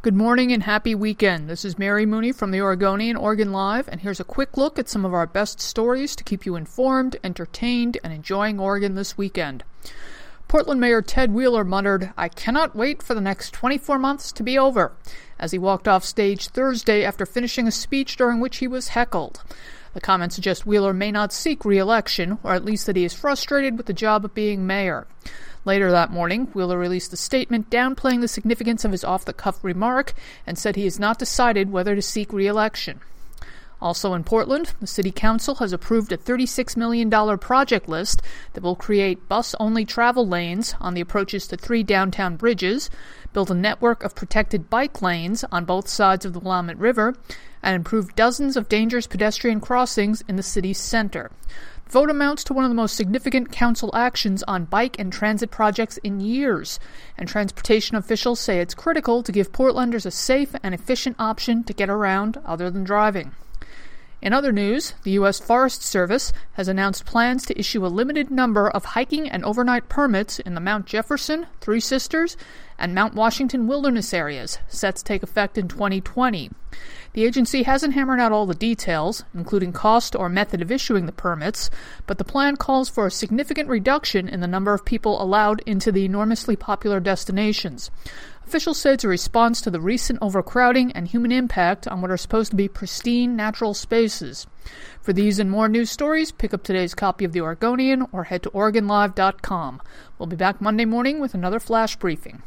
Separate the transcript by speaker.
Speaker 1: Good morning and happy weekend. This is Mary Mooney from the Oregonian Oregon Live, and here's a quick look at some of our best stories to keep you informed, entertained, and enjoying Oregon this weekend. Portland Mayor Ted Wheeler muttered, I cannot wait for the next 24 months to be over, as he walked off stage Thursday after finishing a speech during which he was heckled. The comment suggests Wheeler may not seek re election, or at least that he is frustrated with the job of being mayor. Later that morning, Wheeler released a statement downplaying the significance of his off the cuff remark and said he has not decided whether to seek re election. Also in Portland, the City Council has approved a $36 million project list that will create bus only travel lanes on the approaches to three downtown bridges, build a network of protected bike lanes on both sides of the Willamette River, and improve dozens of dangerous pedestrian crossings in the city's center. The vote amounts to one of the most significant council actions on bike and transit projects in years, and transportation officials say it's critical to give Portlanders a safe and efficient option to get around other than driving. In other news, the U.S. Forest Service has announced plans to issue a limited number of hiking and overnight permits in the Mount Jefferson, Three Sisters, and Mount Washington wilderness areas, set to take effect in 2020. The agency hasn't hammered out all the details, including cost or method of issuing the permits, but the plan calls for a significant reduction in the number of people allowed into the enormously popular destinations. Officials say it's a response to the recent overcrowding and human impact on what are supposed to be pristine natural spaces. For these and more news stories, pick up today's copy of The Oregonian or head to OregonLive.com. We'll be back Monday morning with another flash briefing.